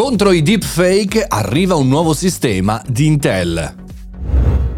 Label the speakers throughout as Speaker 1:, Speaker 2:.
Speaker 1: Contro i deepfake arriva un nuovo sistema di Intel.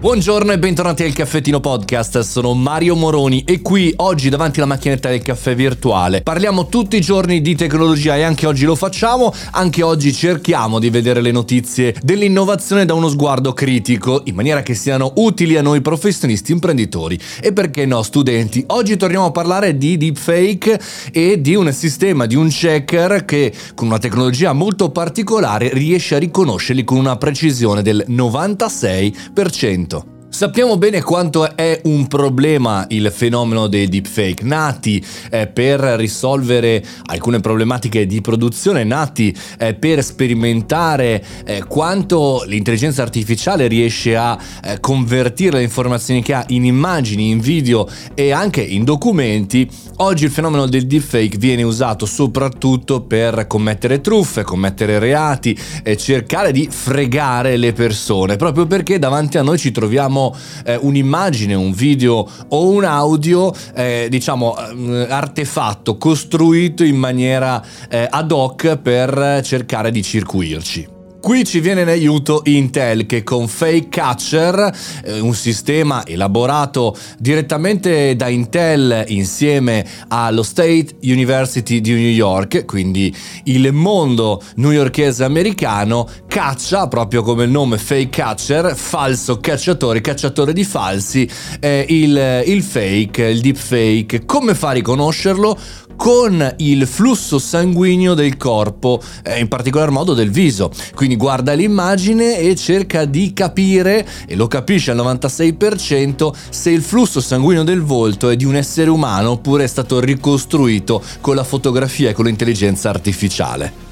Speaker 1: Buongiorno e bentornati al Caffettino Podcast, sono Mario Moroni e qui oggi davanti alla macchinetta del caffè virtuale parliamo tutti i giorni di tecnologia e anche oggi lo facciamo, anche oggi cerchiamo di vedere le notizie dell'innovazione da uno sguardo critico in maniera che siano utili a noi professionisti imprenditori e perché no studenti. Oggi torniamo a parlare di deepfake e di un sistema, di un checker che con una tecnologia molto particolare riesce a riconoscerli con una precisione del 96%. Sappiamo bene quanto è un problema il fenomeno dei deepfake, nati eh, per risolvere alcune problematiche di produzione, nati eh, per sperimentare eh, quanto l'intelligenza artificiale riesce a eh, convertire le informazioni che ha in immagini, in video e anche in documenti. Oggi il fenomeno del deepfake viene usato soprattutto per commettere truffe, commettere reati e cercare di fregare le persone, proprio perché davanti a noi ci troviamo eh, un'immagine, un video o un audio, eh, diciamo, eh, artefatto, costruito in maniera eh, ad hoc per cercare di circuirci. Qui ci viene in aiuto Intel che con Fake Catcher, eh, un sistema elaborato direttamente da Intel insieme allo State University di New York, quindi il mondo newyorkese americano, caccia, proprio come il nome Fake Catcher, falso cacciatore, cacciatore di falsi, eh, il, il fake, il deepfake. Come fa a riconoscerlo? Con il flusso sanguigno del corpo, eh, in particolar modo del viso. Quindi guarda l'immagine e cerca di capire, e lo capisce al 96%, se il flusso sanguigno del volto è di un essere umano oppure è stato ricostruito con la fotografia e con l'intelligenza artificiale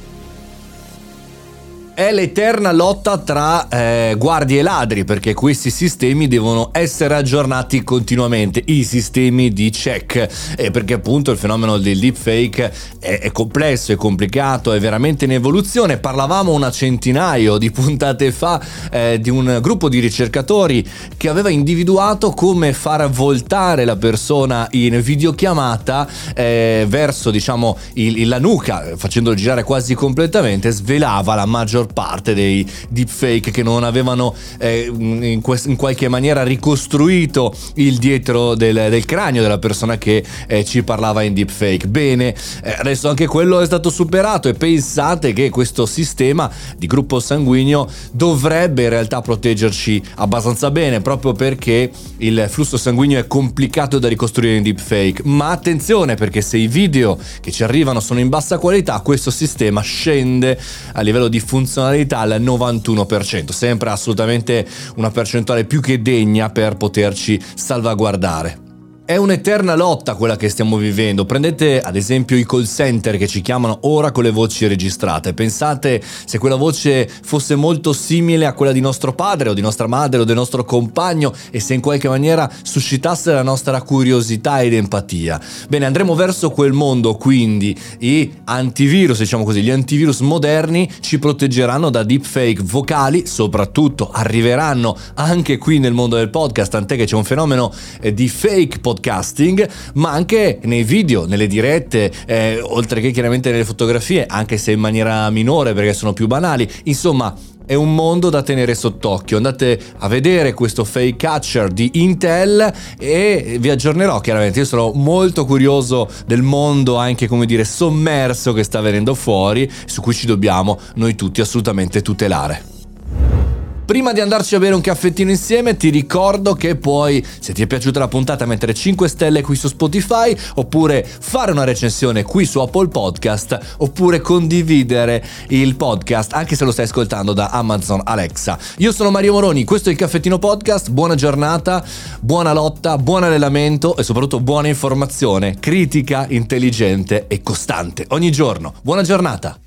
Speaker 1: è l'eterna lotta tra eh, guardie e ladri, perché questi sistemi devono essere aggiornati continuamente, i sistemi di check, e perché appunto il fenomeno del deepfake è, è complesso, è complicato, è veramente in evoluzione. Parlavamo una centinaio di puntate fa eh, di un gruppo di ricercatori che aveva individuato come far voltare la persona in videochiamata eh, verso diciamo il, la nuca, facendolo girare quasi completamente, svelava la maggior parte dei deepfake che non avevano eh, in, quest- in, qualche maniera ricostruito il dietro del, del cranio della persona che eh, ci parlava in deepfake. Bene, eh, adesso anche quello è stato superato e pensate che questo sistema di gruppo sanguigno dovrebbe in realtà proteggerci abbastanza bene proprio perché il flusso sanguigno è complicato da ricostruire in deepfake. Ma attenzione perché se i video che ci arrivano sono in bassa qualità, questo sistema scende a livello di funzionalità funzionalità al 91%, sempre assolutamente una percentuale più che degna per poterci salvaguardare. È un'eterna lotta quella che stiamo vivendo. Prendete ad esempio i call center che ci chiamano ora con le voci registrate. Pensate se quella voce fosse molto simile a quella di nostro padre o di nostra madre o del nostro compagno e se in qualche maniera suscitasse la nostra curiosità ed empatia. Bene, andremo verso quel mondo quindi i antivirus, diciamo così, gli antivirus moderni ci proteggeranno da deepfake vocali, soprattutto arriveranno anche qui nel mondo del podcast, tant'è che c'è un fenomeno eh, di fake podcast podcasting, ma anche nei video, nelle dirette, eh, oltre che chiaramente nelle fotografie, anche se in maniera minore perché sono più banali. Insomma, è un mondo da tenere sott'occhio. Andate a vedere questo fake catcher di Intel e vi aggiornerò chiaramente. Io sono molto curioso del mondo anche come dire sommerso che sta venendo fuori, su cui ci dobbiamo noi tutti assolutamente tutelare. Prima di andarci a bere un caffettino insieme ti ricordo che puoi, se ti è piaciuta la puntata, mettere 5 stelle qui su Spotify oppure fare una recensione qui su Apple Podcast oppure condividere il podcast anche se lo stai ascoltando da Amazon Alexa. Io sono Mario Moroni, questo è il caffettino podcast, buona giornata, buona lotta, buon allenamento e soprattutto buona informazione, critica, intelligente e costante ogni giorno. Buona giornata!